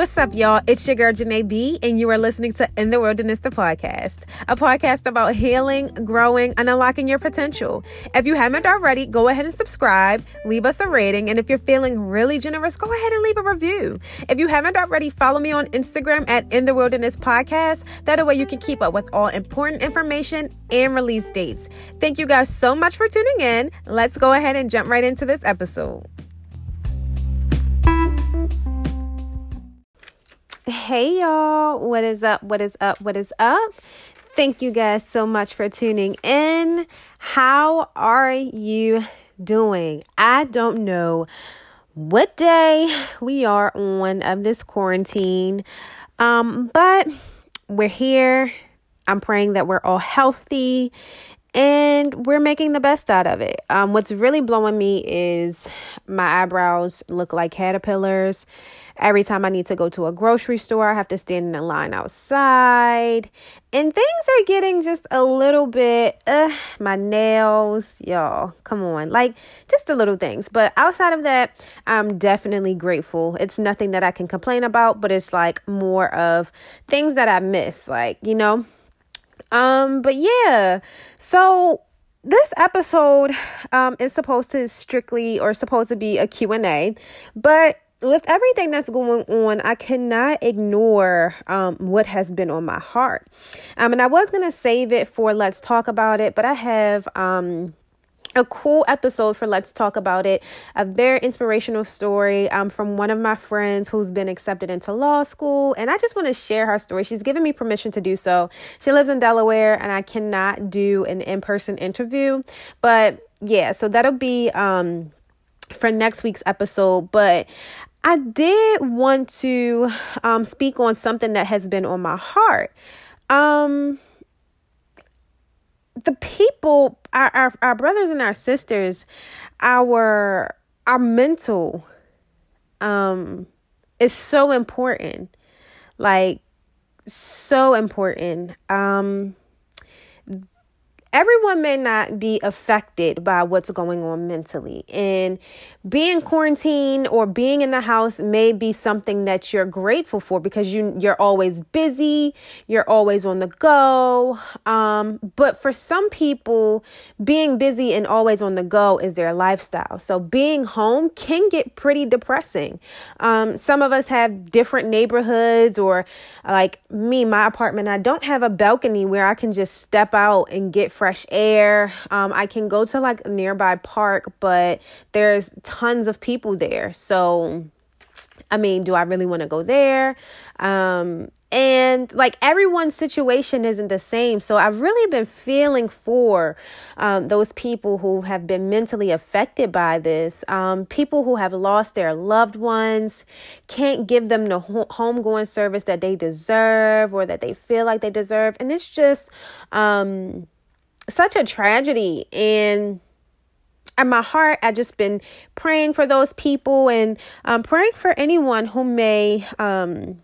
What's up, y'all? It's your girl, Janae B, and you are listening to In the Wilderness, the podcast, a podcast about healing, growing, and unlocking your potential. If you haven't already, go ahead and subscribe, leave us a rating, and if you're feeling really generous, go ahead and leave a review. If you haven't already, follow me on Instagram at In the Wilderness Podcast. That way you can keep up with all important information and release dates. Thank you guys so much for tuning in. Let's go ahead and jump right into this episode. Hey y'all, what is up? What is up? What is up? Thank you guys so much for tuning in. How are you doing? I don't know what day we are on of this quarantine, um, but we're here. I'm praying that we're all healthy and we're making the best out of it. Um, what's really blowing me is my eyebrows look like caterpillars. Every time I need to go to a grocery store, I have to stand in a line outside. And things are getting just a little bit, uh, my nails, y'all, come on. Like just the little things. But outside of that, I'm definitely grateful. It's nothing that I can complain about, but it's like more of things that I miss, like, you know? Um, but yeah. So this episode um is supposed to strictly or supposed to be a Q&A, but with everything that's going on, I cannot ignore um, what has been on my heart. Um, and I was going to save it for Let's Talk About It, but I have. Um, a cool episode for Let's Talk About It. A very inspirational story um, from one of my friends who's been accepted into law school. And I just want to share her story. She's given me permission to do so. She lives in Delaware, and I cannot do an in person interview. But yeah, so that'll be. Um, for next week's episode, but I did want to um, speak on something that has been on my heart. Um, the people, our, our, our brothers and our sisters, our our mental um is so important. Like so important. Um everyone may not be affected by what's going on mentally. And being quarantined or being in the house may be something that you're grateful for because you you're always busy, you're always on the go. Um, but for some people, being busy and always on the go is their lifestyle. So being home can get pretty depressing. Um, some of us have different neighborhoods or like me, my apartment, I don't have a balcony where I can just step out and get fresh air. Um, I can go to like a nearby park, but there's tons of people there. So, I mean, do I really want to go there? Um, and like everyone's situation isn't the same so i've really been feeling for um, those people who have been mentally affected by this um, people who have lost their loved ones can't give them the ho- homegoing service that they deserve or that they feel like they deserve and it's just um, such a tragedy. And in my heart i just been praying for those people and um, praying for anyone who may um,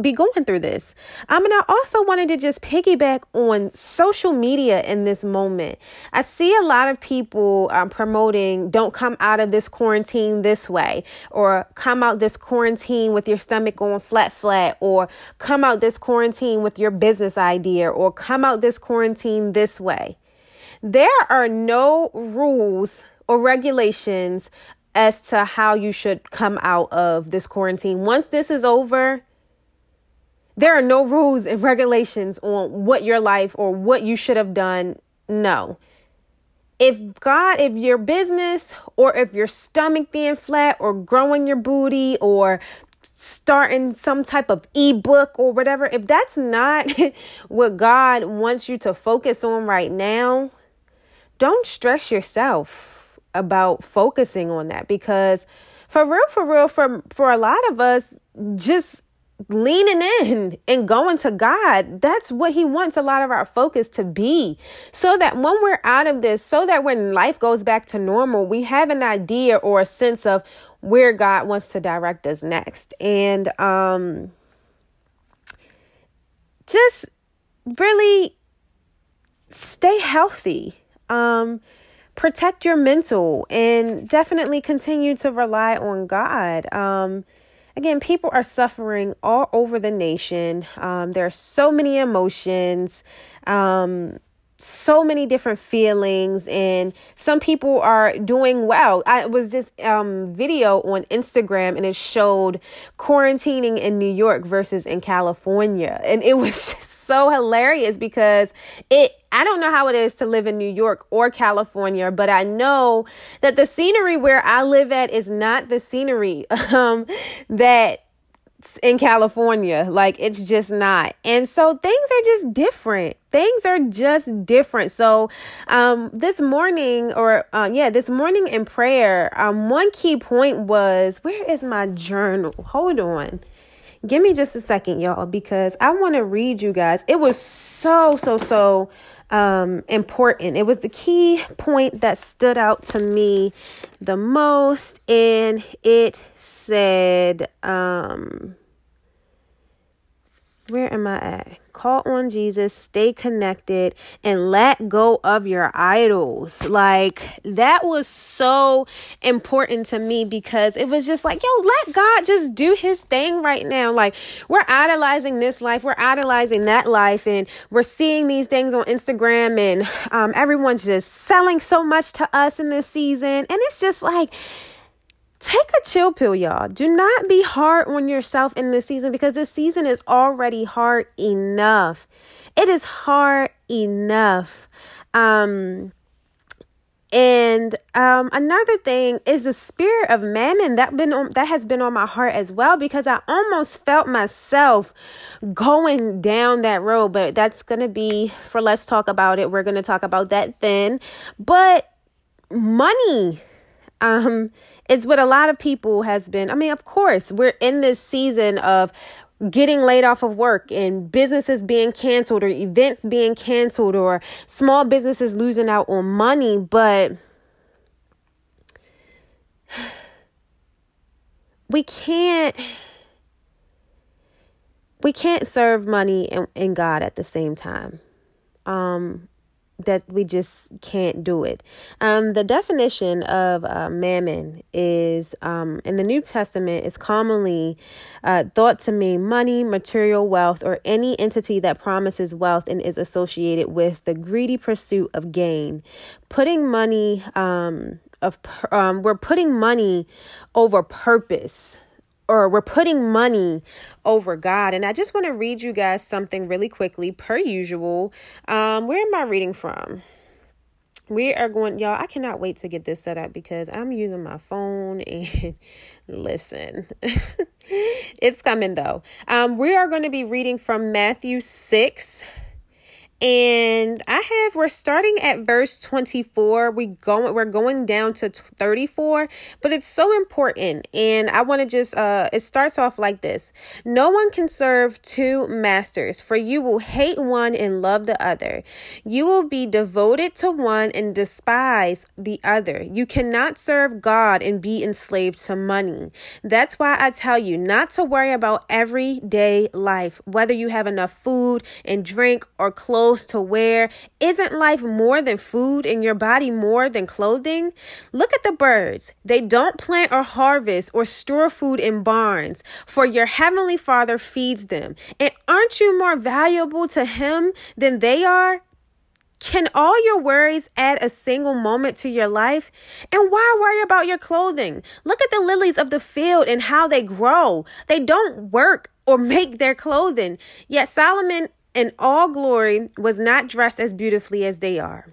be going through this. Um, and I also wanted to just piggyback on social media in this moment. I see a lot of people um, promoting don't come out of this quarantine this way, or come out this quarantine with your stomach going flat, flat, or come out this quarantine with your business idea, or come out this quarantine this way. There are no rules or regulations as to how you should come out of this quarantine. Once this is over, there are no rules and regulations on what your life or what you should have done. No. If God, if your business or if your stomach being flat or growing your booty or starting some type of ebook or whatever, if that's not what God wants you to focus on right now, don't stress yourself about focusing on that because for real for real for for a lot of us just leaning in and going to God. That's what He wants a lot of our focus to be. So that when we're out of this, so that when life goes back to normal, we have an idea or a sense of where God wants to direct us next. And um just really stay healthy. Um protect your mental and definitely continue to rely on God. Um again, people are suffering all over the nation. Um, there are so many emotions. Um, so many different feelings and some people are doing well. I was just um video on instagram and it showed quarantining in new york versus in california. And it was just so hilarious because it I don't know how it is to live in New York or California, but I know that the scenery where I live at is not the scenery um, that in California. Like it's just not. And so things are just different. Things are just different. So um this morning or uh, yeah, this morning in prayer, um one key point was where is my journal? Hold on. Give me just a second, y'all, because I want to read you guys. It was so so so um, important. It was the key point that stood out to me the most, and it said, um, where am I at? Call on Jesus, stay connected, and let go of your idols. Like that was so important to me because it was just like, yo, let God just do his thing right now. Like we're idolizing this life, we're idolizing that life, and we're seeing these things on Instagram, and um, everyone's just selling so much to us in this season. And it's just like, take a chill pill, y'all. Do not be hard on yourself in this season because this season is already hard enough. It is hard enough. Um, and um, another thing is the spirit of mammon that been on, that has been on my heart as well because I almost felt myself going down that road. But that's gonna be for let's talk about it. We're gonna talk about that then. But money, um, it's what a lot of people has been. I mean, of course, we're in this season of getting laid off of work and businesses being canceled or events being canceled or small businesses losing out on money, but we can't we can't serve money and, and God at the same time. Um that we just can't do it. Um, the definition of uh, mammon is um, in the New Testament is commonly uh, thought to mean money, material wealth, or any entity that promises wealth and is associated with the greedy pursuit of gain. Putting money um, of um, we're putting money over purpose or we're putting money over God. And I just want to read you guys something really quickly, per usual. Um, where am I reading from? We are going, y'all. I cannot wait to get this set up because I'm using my phone and listen, it's coming though. Um, we are going to be reading from Matthew 6 and I have we're starting at verse 24. We going we're going down to 34, but it's so important and I want to just uh it starts off like this. No one can serve two masters, for you will hate one and love the other. You will be devoted to one and despise the other. You cannot serve God and be enslaved to money. That's why I tell you not to worry about everyday life, whether you have enough food and drink or clothes clothes to wear. Isn't life more than food and your body more than clothing? Look at the birds. They don't plant or harvest or store food in barns, for your heavenly Father feeds them. And aren't you more valuable to Him than they are? Can all your worries add a single moment to your life? And why worry about your clothing? Look at the lilies of the field and how they grow. They don't work or make their clothing. Yet Solomon in all glory was not dressed as beautifully as they are.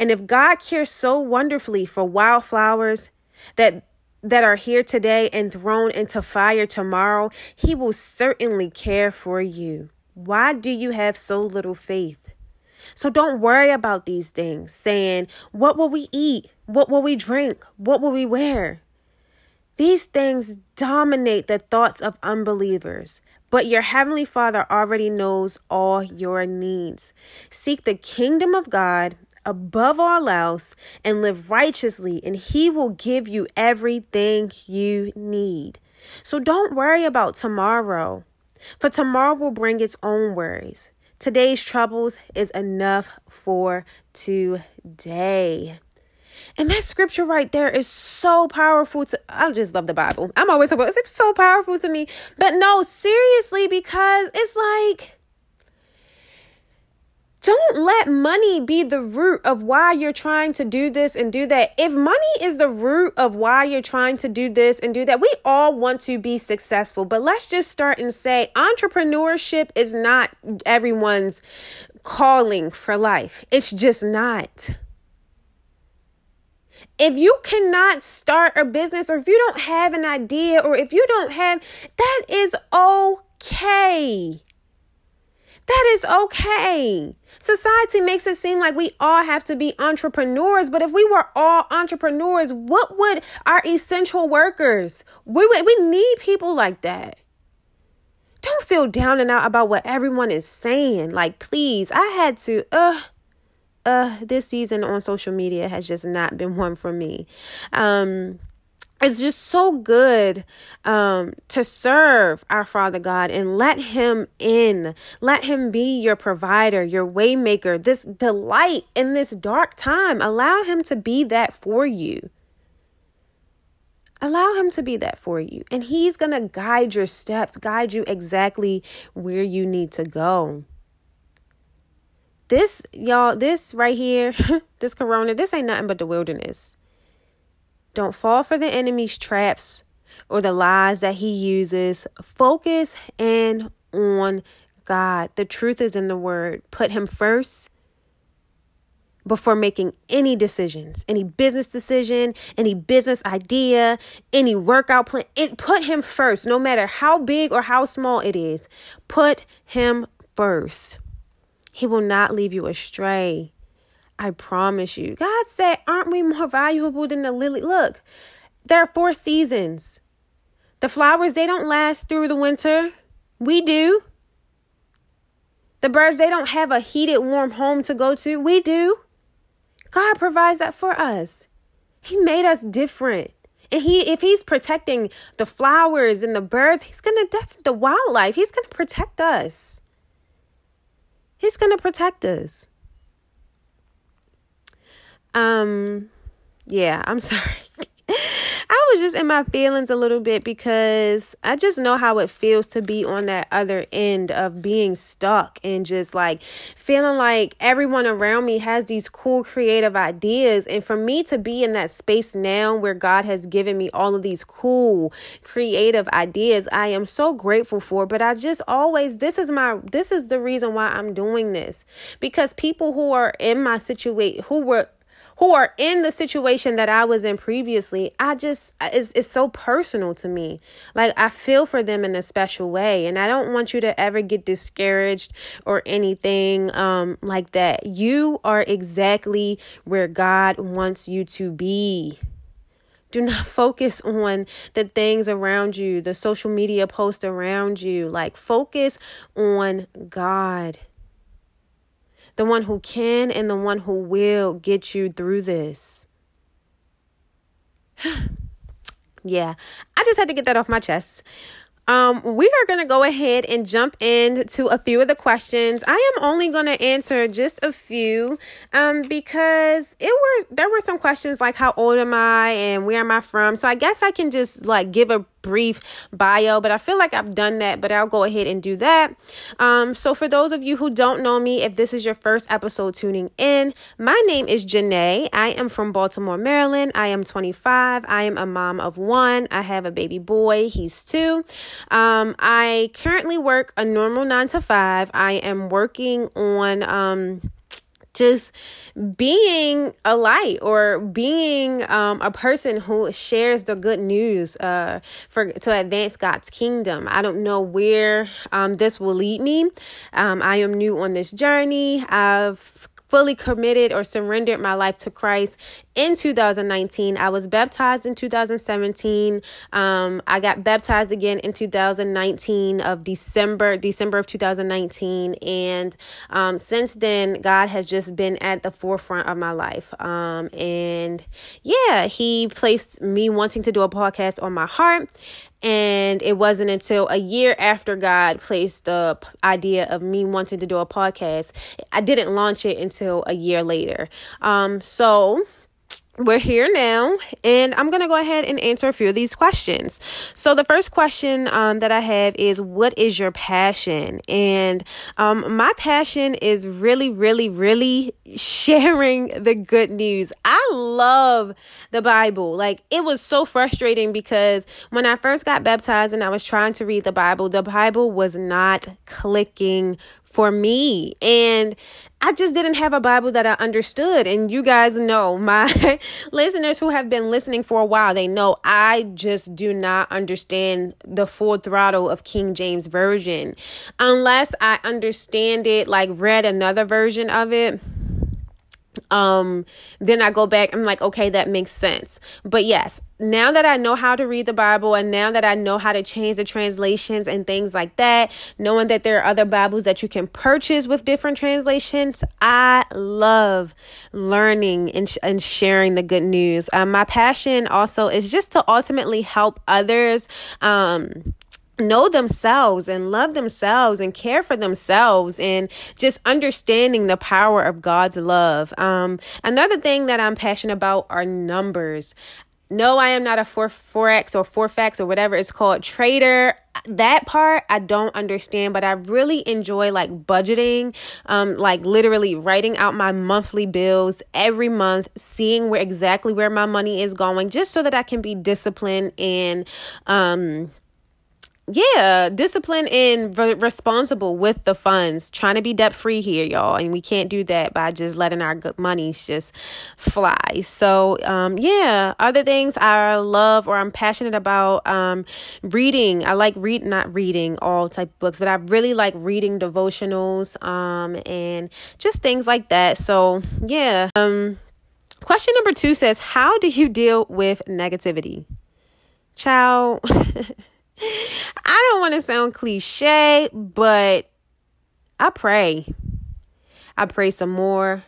And if God cares so wonderfully for wildflowers that that are here today and thrown into fire tomorrow, he will certainly care for you. Why do you have so little faith? So don't worry about these things, saying, What will we eat? What will we drink? What will we wear? These things dominate the thoughts of unbelievers. But your Heavenly Father already knows all your needs. Seek the kingdom of God above all else and live righteously, and He will give you everything you need. So don't worry about tomorrow, for tomorrow will bring its own worries. Today's troubles is enough for today. And that scripture right there is so powerful to I just love the Bible. I'm always about it's so powerful to me. But no, seriously, because it's like don't let money be the root of why you're trying to do this and do that. If money is the root of why you're trying to do this and do that, we all want to be successful. But let's just start and say entrepreneurship is not everyone's calling for life. It's just not. If you cannot start a business or if you don't have an idea or if you don't have, that is okay. That is okay. Society makes it seem like we all have to be entrepreneurs, but if we were all entrepreneurs, what would our essential workers? We would, we need people like that. Don't feel down and out about what everyone is saying. Like, please, I had to uh uh this season on social media has just not been one for me. Um it's just so good um, to serve our Father God and let Him in. Let Him be your provider, your waymaker, this delight in this dark time. Allow Him to be that for you. Allow Him to be that for you. And He's to guide your steps, guide you exactly where you need to go. This, y'all, this right here, this corona, this ain't nothing but the wilderness. Don't fall for the enemy's traps or the lies that he uses. Focus and on God. The truth is in the word. Put him first before making any decisions, any business decision, any business idea, any workout plan. It put him first, no matter how big or how small it is. Put him first. He will not leave you astray. I promise you. God said, Aren't we more valuable than the lily? Look, there are four seasons. The flowers, they don't last through the winter. We do. The birds, they don't have a heated, warm home to go to. We do. God provides that for us. He made us different. And he if he's protecting the flowers and the birds, he's going to def- the wildlife. He's going to protect us. He's going to protect us. Um, yeah, I'm sorry. Was just in my feelings a little bit because I just know how it feels to be on that other end of being stuck and just like feeling like everyone around me has these cool creative ideas. And for me to be in that space now where God has given me all of these cool creative ideas, I am so grateful for. But I just always, this is my, this is the reason why I'm doing this because people who are in my situation, who were who are in the situation that I was in previously, I just it's it's so personal to me. Like I feel for them in a special way and I don't want you to ever get discouraged or anything um like that. You are exactly where God wants you to be. Do not focus on the things around you, the social media posts around you. Like, focus on God the one who can and the one who will get you through this. yeah, I just had to get that off my chest. Um, we are going to go ahead and jump into a few of the questions. I am only going to answer just a few um, because it were there were some questions like how old am I and where am I from. So I guess I can just like give a brief bio, but I feel like I've done that, but I'll go ahead and do that. Um, so, for those of you who don't know me, if this is your first episode tuning in, my name is Janae. I am from Baltimore, Maryland. I am 25. I am a mom of one. I have a baby boy, he's two. Um, I currently work a normal nine to five. I am working on, um, just being a light or being um, a person who shares the good news uh, for to advance God's kingdom. I don't know where um, this will lead me. Um, I am new on this journey. I've fully committed or surrendered my life to Christ in 2019. I was baptized in 2017. Um, I got baptized again in 2019 of December, December of 2019. And um, since then, God has just been at the forefront of my life. Um, and yeah, He placed me wanting to do a podcast on my heart. And it wasn't until a year after God placed the idea of me wanting to do a podcast, I didn't launch it until a year later. Um, so we're here now, and I'm going to go ahead and answer a few of these questions. So, the first question um, that I have is What is your passion? And um, my passion is really, really, really sharing the good news. I love the Bible. Like, it was so frustrating because when I first got baptized and I was trying to read the Bible, the Bible was not clicking for me. And I just didn't have a Bible that I understood. And you guys know, my listeners who have been listening for a while, they know I just do not understand the full throttle of King James Version unless I understand it, like read another version of it um then i go back i'm like okay that makes sense. But yes now that i know how to read the bible and now that i know how to change the translations and things like that knowing that there are other bibles that you can purchase with different translations i love learning and, sh- and sharing the good news. Um, my passion also is just to ultimately help others um know themselves and love themselves and care for themselves and just understanding the power of God's love. Um, another thing that I'm passionate about are numbers. No, I am not a 4 forex or 4fax or whatever it's called trader. That part I don't understand, but I really enjoy like budgeting, um, like literally writing out my monthly bills every month, seeing where exactly where my money is going, just so that I can be disciplined and um yeah, discipline and re- responsible with the funds. Trying to be debt free here, y'all, and we can't do that by just letting our good monies just fly. So, um, yeah, other things I love or I'm passionate about, um, reading. I like read not reading all type of books, but I really like reading devotionals, um, and just things like that. So, yeah. Um, question number two says, "How do you deal with negativity?" Child. I don't want to sound cliche, but I pray. I pray some more.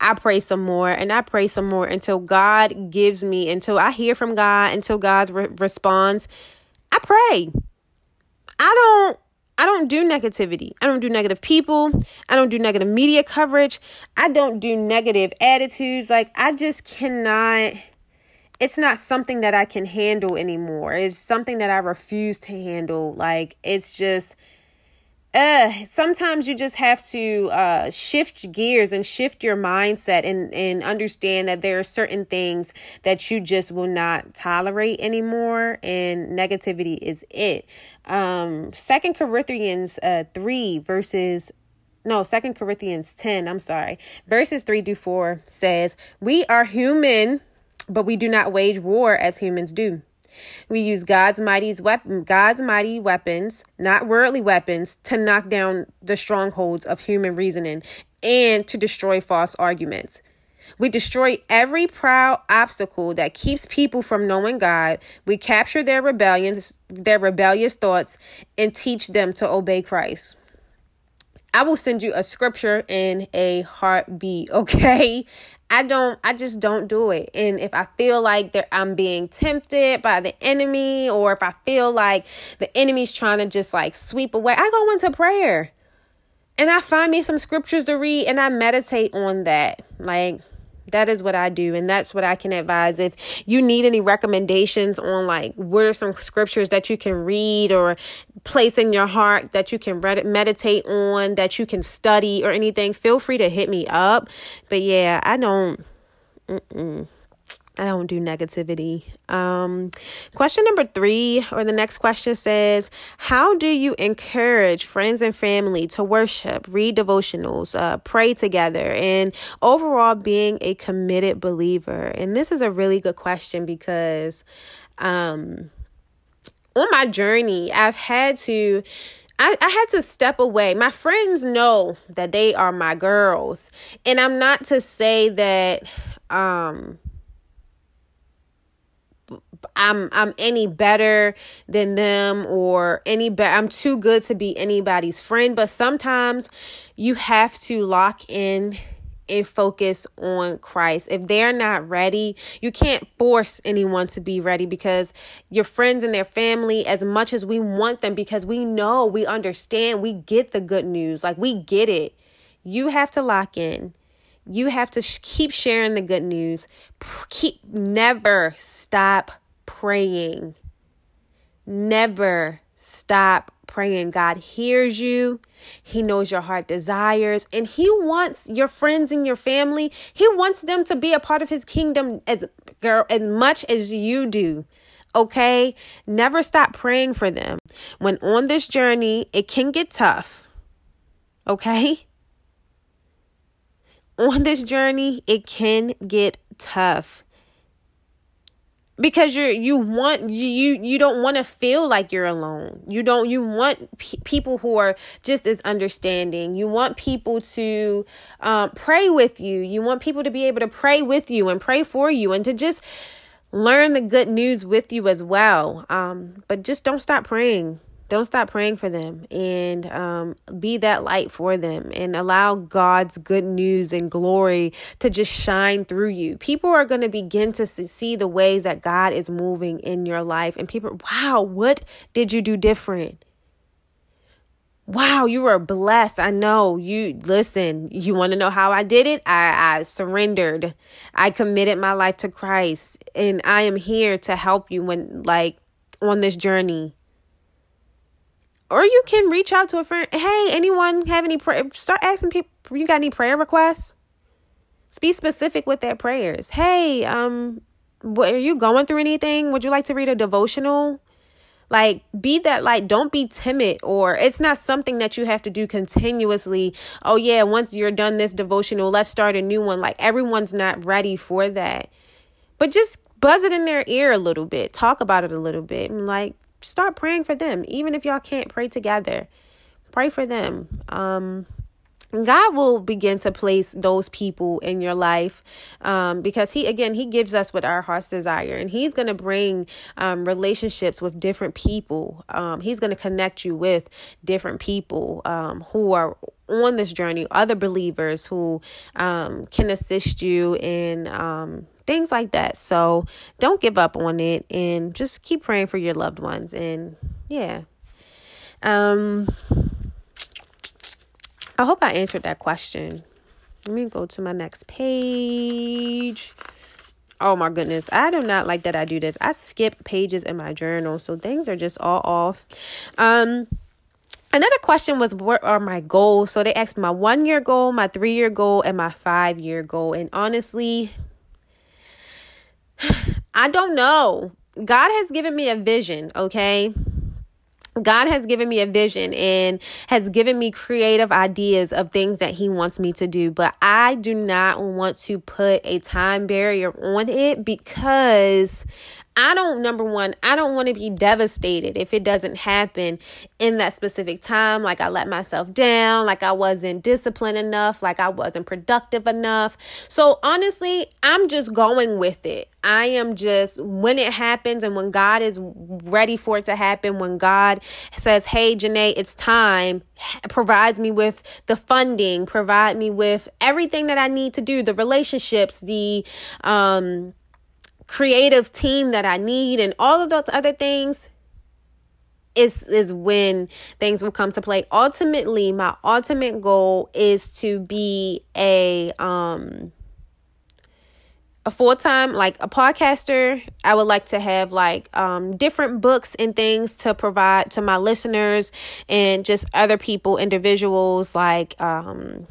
I pray some more and I pray some more until God gives me, until I hear from God, until God re- responds. I pray. I don't I don't do negativity. I don't do negative people. I don't do negative media coverage. I don't do negative attitudes. Like I just cannot it's not something that I can handle anymore. It's something that I refuse to handle. Like it's just uh sometimes you just have to uh shift gears and shift your mindset and and understand that there are certain things that you just will not tolerate anymore and negativity is it um second corinthians uh 3 verses no second corinthians 10 i'm sorry verses 3 to 4 says we are human but we do not wage war as humans do. We use God's mighty weapon, God's mighty weapons, not worldly weapons, to knock down the strongholds of human reasoning and to destroy false arguments. We destroy every proud obstacle that keeps people from knowing God. We capture their rebellions, their rebellious thoughts, and teach them to obey Christ. I will send you a scripture in a heartbeat, okay? I don't I just don't do it. And if I feel like that I'm being tempted by the enemy or if I feel like the enemy's trying to just like sweep away, I go into prayer. And I find me some scriptures to read and I meditate on that. Like that is what I do, and that's what I can advise. If you need any recommendations on like what are some scriptures that you can read or place in your heart that you can read, meditate on, that you can study or anything, feel free to hit me up. But yeah, I don't. Mm-mm. I don't do negativity. Um, question number three, or the next question says, How do you encourage friends and family to worship, read devotionals, uh, pray together, and overall being a committed believer? And this is a really good question because um, on my journey, I've had to. I, I had to step away. My friends know that they are my girls. And I'm not to say that um I'm I'm any better than them or any better. I'm too good to be anybody's friend, but sometimes you have to lock in and focus on Christ. If they're not ready, you can't force anyone to be ready because your friends and their family, as much as we want them, because we know, we understand, we get the good news, like we get it. You have to lock in You have to sh- keep sharing the good news. Keep never stop praying. Never stop praying. God hears you. He knows your heart desires and he wants your friends and your family. He wants them to be a part of his kingdom as girl as much as you do. Okay? Never stop praying for them. When on this journey, it can get tough. Okay? On this journey, it can get tough because you're you want you you don't want to feel like you're alone. You don't you want people who are just as understanding. You want people to um, pray with you. You want people to be able to pray with you and pray for you and to just learn the good news with you as well. Um, but just don't stop praying don't stop praying for them and um, be that light for them and allow God's good news and glory to just shine through you. People are going to begin to see the ways that God is moving in your life. And people, wow, what did you do different? Wow, you were blessed. I know you listen. You want to know how I did it? I, I surrendered. I committed my life to Christ, and I am here to help you when, like, on this journey or you can reach out to a friend. Hey, anyone have any prayer? Start asking people. You got any prayer requests? Be specific with their prayers. Hey, um, what are you going through? Anything? Would you like to read a devotional? Like, be that, like, don't be timid, or it's not something that you have to do continuously. Oh, yeah, once you're done this devotional, let's start a new one. Like, everyone's not ready for that. But just buzz it in their ear a little bit, talk about it a little bit, and like, start praying for them even if y'all can't pray together pray for them um God will begin to place those people in your life um, because He, again, He gives us what our hearts desire, and He's going to bring um, relationships with different people. Um, he's going to connect you with different people um, who are on this journey, other believers who um, can assist you in um, things like that. So don't give up on it and just keep praying for your loved ones. And yeah. Um I hope I answered that question. Let me go to my next page. Oh my goodness. I do not like that I do this. I skip pages in my journal, so things are just all off. Um Another question was what are my goals? So they asked my one year goal, my three year goal, and my five year goal. And honestly, I don't know. God has given me a vision, okay? God has given me a vision and has given me creative ideas of things that He wants me to do, but I do not want to put a time barrier on it because I don't, number one, I don't want to be devastated if it doesn't happen in that specific time. Like I let myself down, like I wasn't disciplined enough, like I wasn't productive enough. So honestly, I'm just going with it. I am just, when it happens and when God is ready for it to happen, when God says, hey, Janae, it's time, provides me with the funding, provide me with everything that I need to do, the relationships, the, um, creative team that I need and all of those other things is is when things will come to play. Ultimately, my ultimate goal is to be a um a full-time like a podcaster i would like to have like um different books and things to provide to my listeners and just other people individuals like um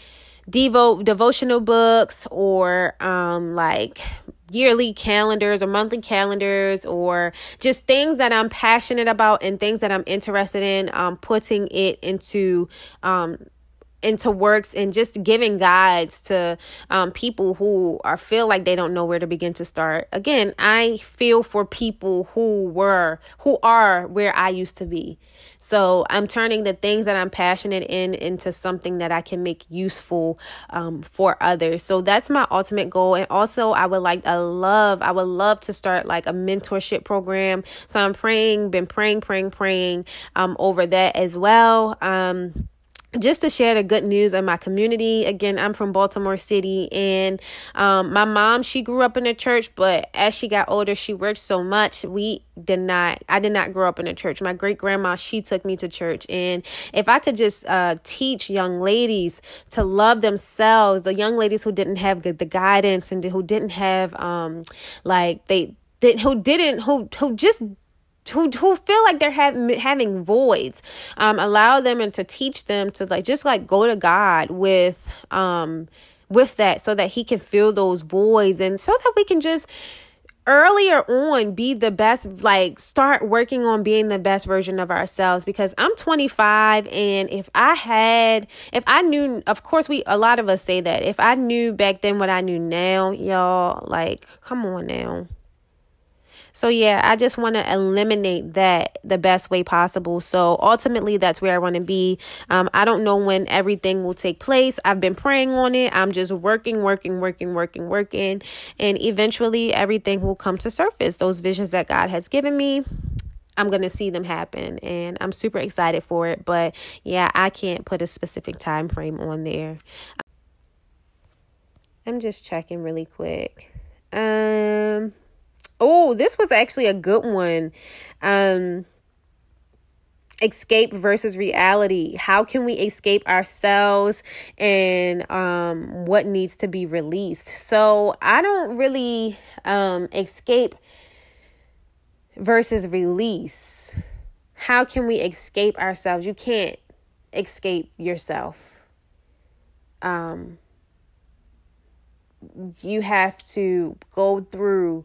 devo devotional books or um like yearly calendars or monthly calendars or just things that I'm passionate about and things that I'm interested in um putting it into um into works and just giving guides to um, people who are feel like they don't know where to begin to start. Again i feel for people who were who are where i used to be so i'm turning the things that i'm passionate in into something that i can make useful um, for others. So that's my ultimate goal. And also i would like i love i would love to start like a mentorship program. So i'm praying been praying praying praying um, over that as well. Um just to share the good news of my community. Again i'm from baltimore city and um, my mom she grew up in the church but as she got older she worked so much. We did not i did not grow up in a church. My great grandma she took me to church and if i could just uh, teach young ladies to love themselves the young ladies who didn't have the, the guidance and who didn't have um like they did who didn't who who just who who feel like they're having having voids um allow them and to teach them to like just like go to god with um with that so that he can fill those voids and so that we can just earlier on be the best like start working on being the best version of ourselves because I'm 25 and if I had if I knew of course we a lot of us say that if I knew back then what I knew now y'all like come on now so, yeah, I just want to eliminate that the best way possible. So, ultimately, that's where I want to be. Um, I don't know when everything will take place. I've been praying on it. I'm just working, working, working, working, working. And eventually, everything will come to surface. Those visions that God has given me. I'm going to see them happen and I'm super excited for it but yeah I can't put a specific time frame on there I'm just checking really quick um Oh, this was actually a good one. Um escape versus reality. How can we escape ourselves and um what needs to be released? So i don't really um escape versus release. How can we escape ourselves? You can't escape yourself. Um you have to go through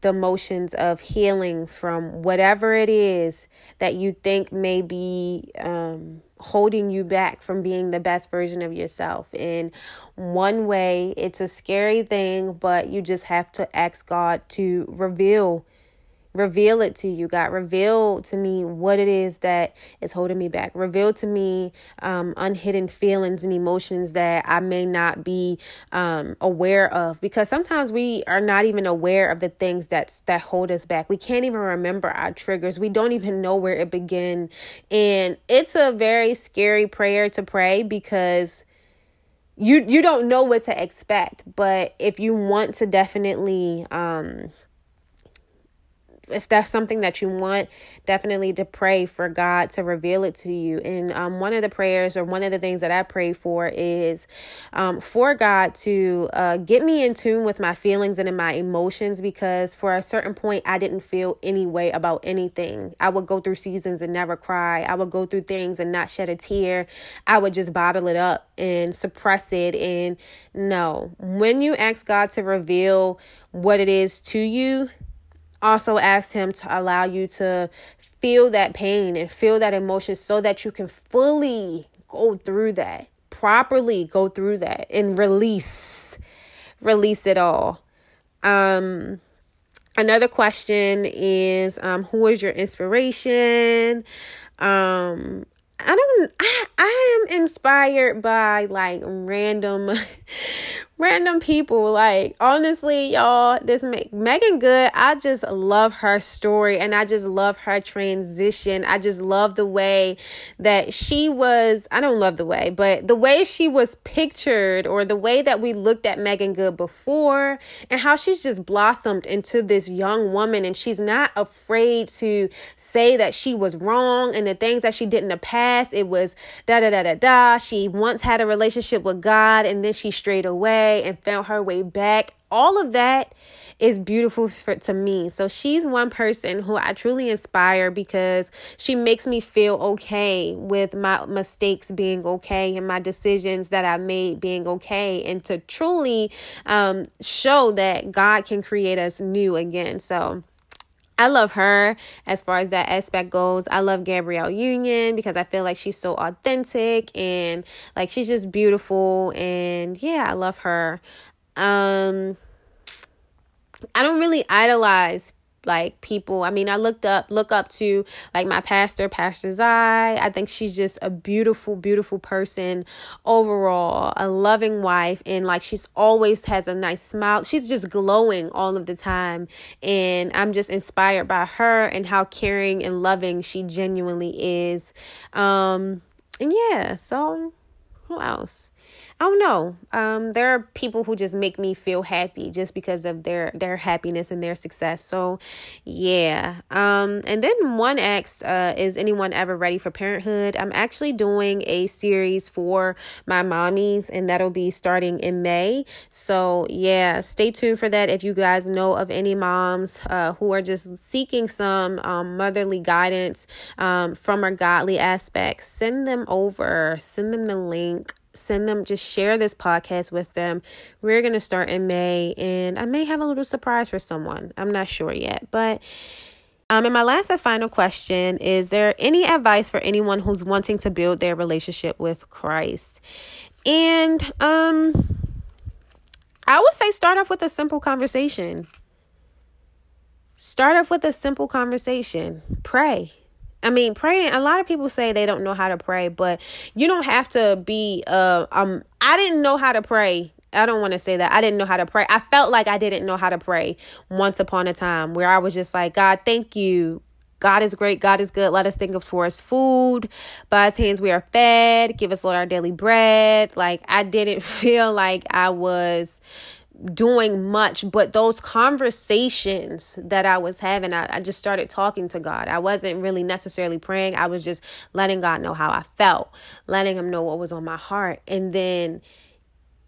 the motions of healing from whatever it is that you think may be um, holding you back from being the best version of yourself. In one way, it's a scary thing, but you just have to ask God to reveal Reveal it to you, God. Reveal to me what it is that is holding me back. Reveal to me um, unhidden feelings and emotions that I may not be um, aware of. Because sometimes we are not even aware of the things that that hold us back. We can't even remember our triggers. We don't even know where it began. And it's a very scary prayer to pray because you you don't know what to expect. But if you want to definitely um if that's something that you want, definitely to pray for God to reveal it to you. And um, one of the prayers or one of the things that I pray for is um, for God to uh, get me in tune with my feelings and in my emotions because for a certain point, I didn't feel any way about anything. I would go through seasons and never cry. I would go through things and not shed a tear. I would just bottle it up and suppress it. And no, when you ask God to reveal what it is to you, also ask him to allow you to feel that pain and feel that emotion so that you can fully go through that properly go through that and release release it all. Um another question is um who is your inspiration? Um I don't I I am inspired by like random random people. Like, honestly, y'all, this Meagan Good, I just love her story and I just love her transition. I just love the way that she was, I don't love the way, but the way she was pictured or the way that we looked at Meagan Good before and how she's just blossomed into this young woman and she's not afraid to say that she was wrong and the things that she did in the past. It was da da da da da. She once had a relationship with God and then she strayed away and found her way back. All of that is beautiful for, to me. So she's one person who I truly inspire because she makes me feel okay with my mistakes being okay and my decisions that I made being okay and to truly um, show that God can create us new again. So I love her as far as that aspect goes. I love Gabrielle Union because I feel like she's so authentic and like she's just beautiful and yeah, I love her. Um I don't really idolize like people i mean i looked up look up to like my pastor pastor zai. I think she's just a beautiful beautiful person overall a loving wife and like she's always has a nice smile. She's just glowing all of the time and i'm just inspired by her and how caring and loving she genuinely is. Um and yeah, so who else? I don't know. Um, there are people who just make me feel happy just because of their their happiness and their success. So, yeah. Um, and then one asks, uh, "Is anyone ever ready for parenthood?" I'm actually doing a series for my mommies, and that'll be starting in May. So, yeah, stay tuned for that. If you guys know of any moms uh, who are just seeking some um, motherly guidance um, from a godly aspect, send them over. Send them the link send them just share this podcast with them. We're going to start in may and i may have a little surprise for someone. I'm not sure yet but um, and my last and final question is there any advice for anyone who's wanting to build their relationship with christ? And um i would say start off with a simple conversation. Start off with a simple conversation. Pray I mean, praying, a lot of people say they don't know how to pray, but you don't have to be uh um I didn't know how to pray. I don't want to say that. I didn't know how to pray. I felt like I didn't know how to pray once upon a time where I was just like, God, thank you. God is great. God is good. Let us think of for us food. By his hands we are fed. Give us, Lord, our daily bread. Like I didn't feel like I was doing much, but those conversations that I was having, I, I, just started talking to God. I wasn't really necessarily praying. I was just letting God know how I felt, letting Him know what was on my heart. And then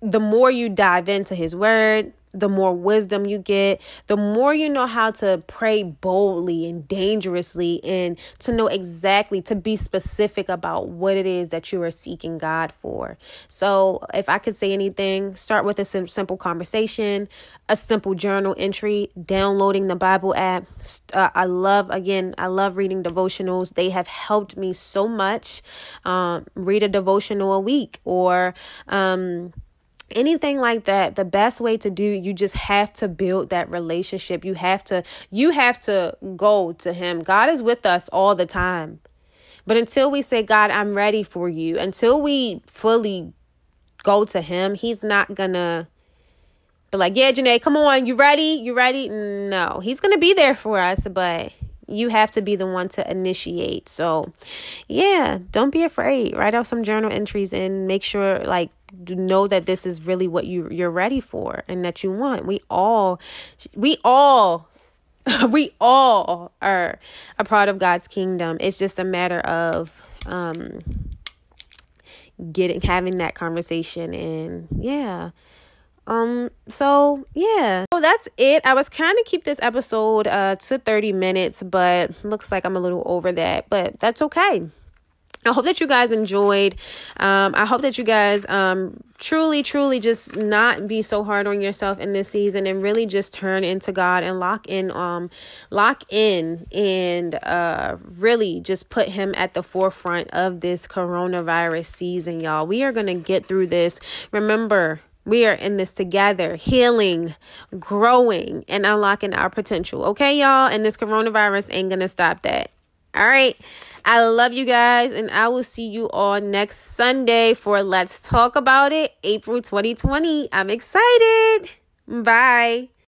the more you dive into His Word, the more wisdom you get, the more you know how to pray boldly and dangerously, and to know exactly, to be specific about what it is that you are seeking God for. So, if I could say anything, start with a sim- simple conversation, a simple journal entry, downloading the Bible app. Uh, I love, again, I love reading devotionals. They have helped me so much. Um, read a devotional a week or, um, anything like that the best way to do you just have to build that relationship. You have to you have to go to him. God is with us all the time. But until we say god i'm ready for you until we fully go to him he's not gonna be like yeah Janae come on you ready? You ready? No he's gonna be there for us but you have to be the one to initiate. So yeah don't be afraid. Write out some journal entries and make sure like know that this is really what you you're ready for and that you want. We all we all we all are a part of God's kingdom. It's just a matter of um getting having that conversation and yeah. Um so yeah. So that's it. I was trying to keep this episode uh to 30 minutes, but looks like I'm a little over that, but that's okay. I hope that you guys enjoyed. Um, I hope that you guys um, truly, truly just not be so hard on yourself in this season and really just turn into God and lock in, um, lock in and uh, really just put Him at the forefront of this coronavirus season, y'all. We are gonna get through this. Remember, we are in this together, healing, growing, and unlocking our potential. Okay, y'all? And this coronavirus ain't gonna stop that. All right. I love you guys, and I will see you all next Sunday for Let's Talk About It, April 2020. I'm excited. Bye.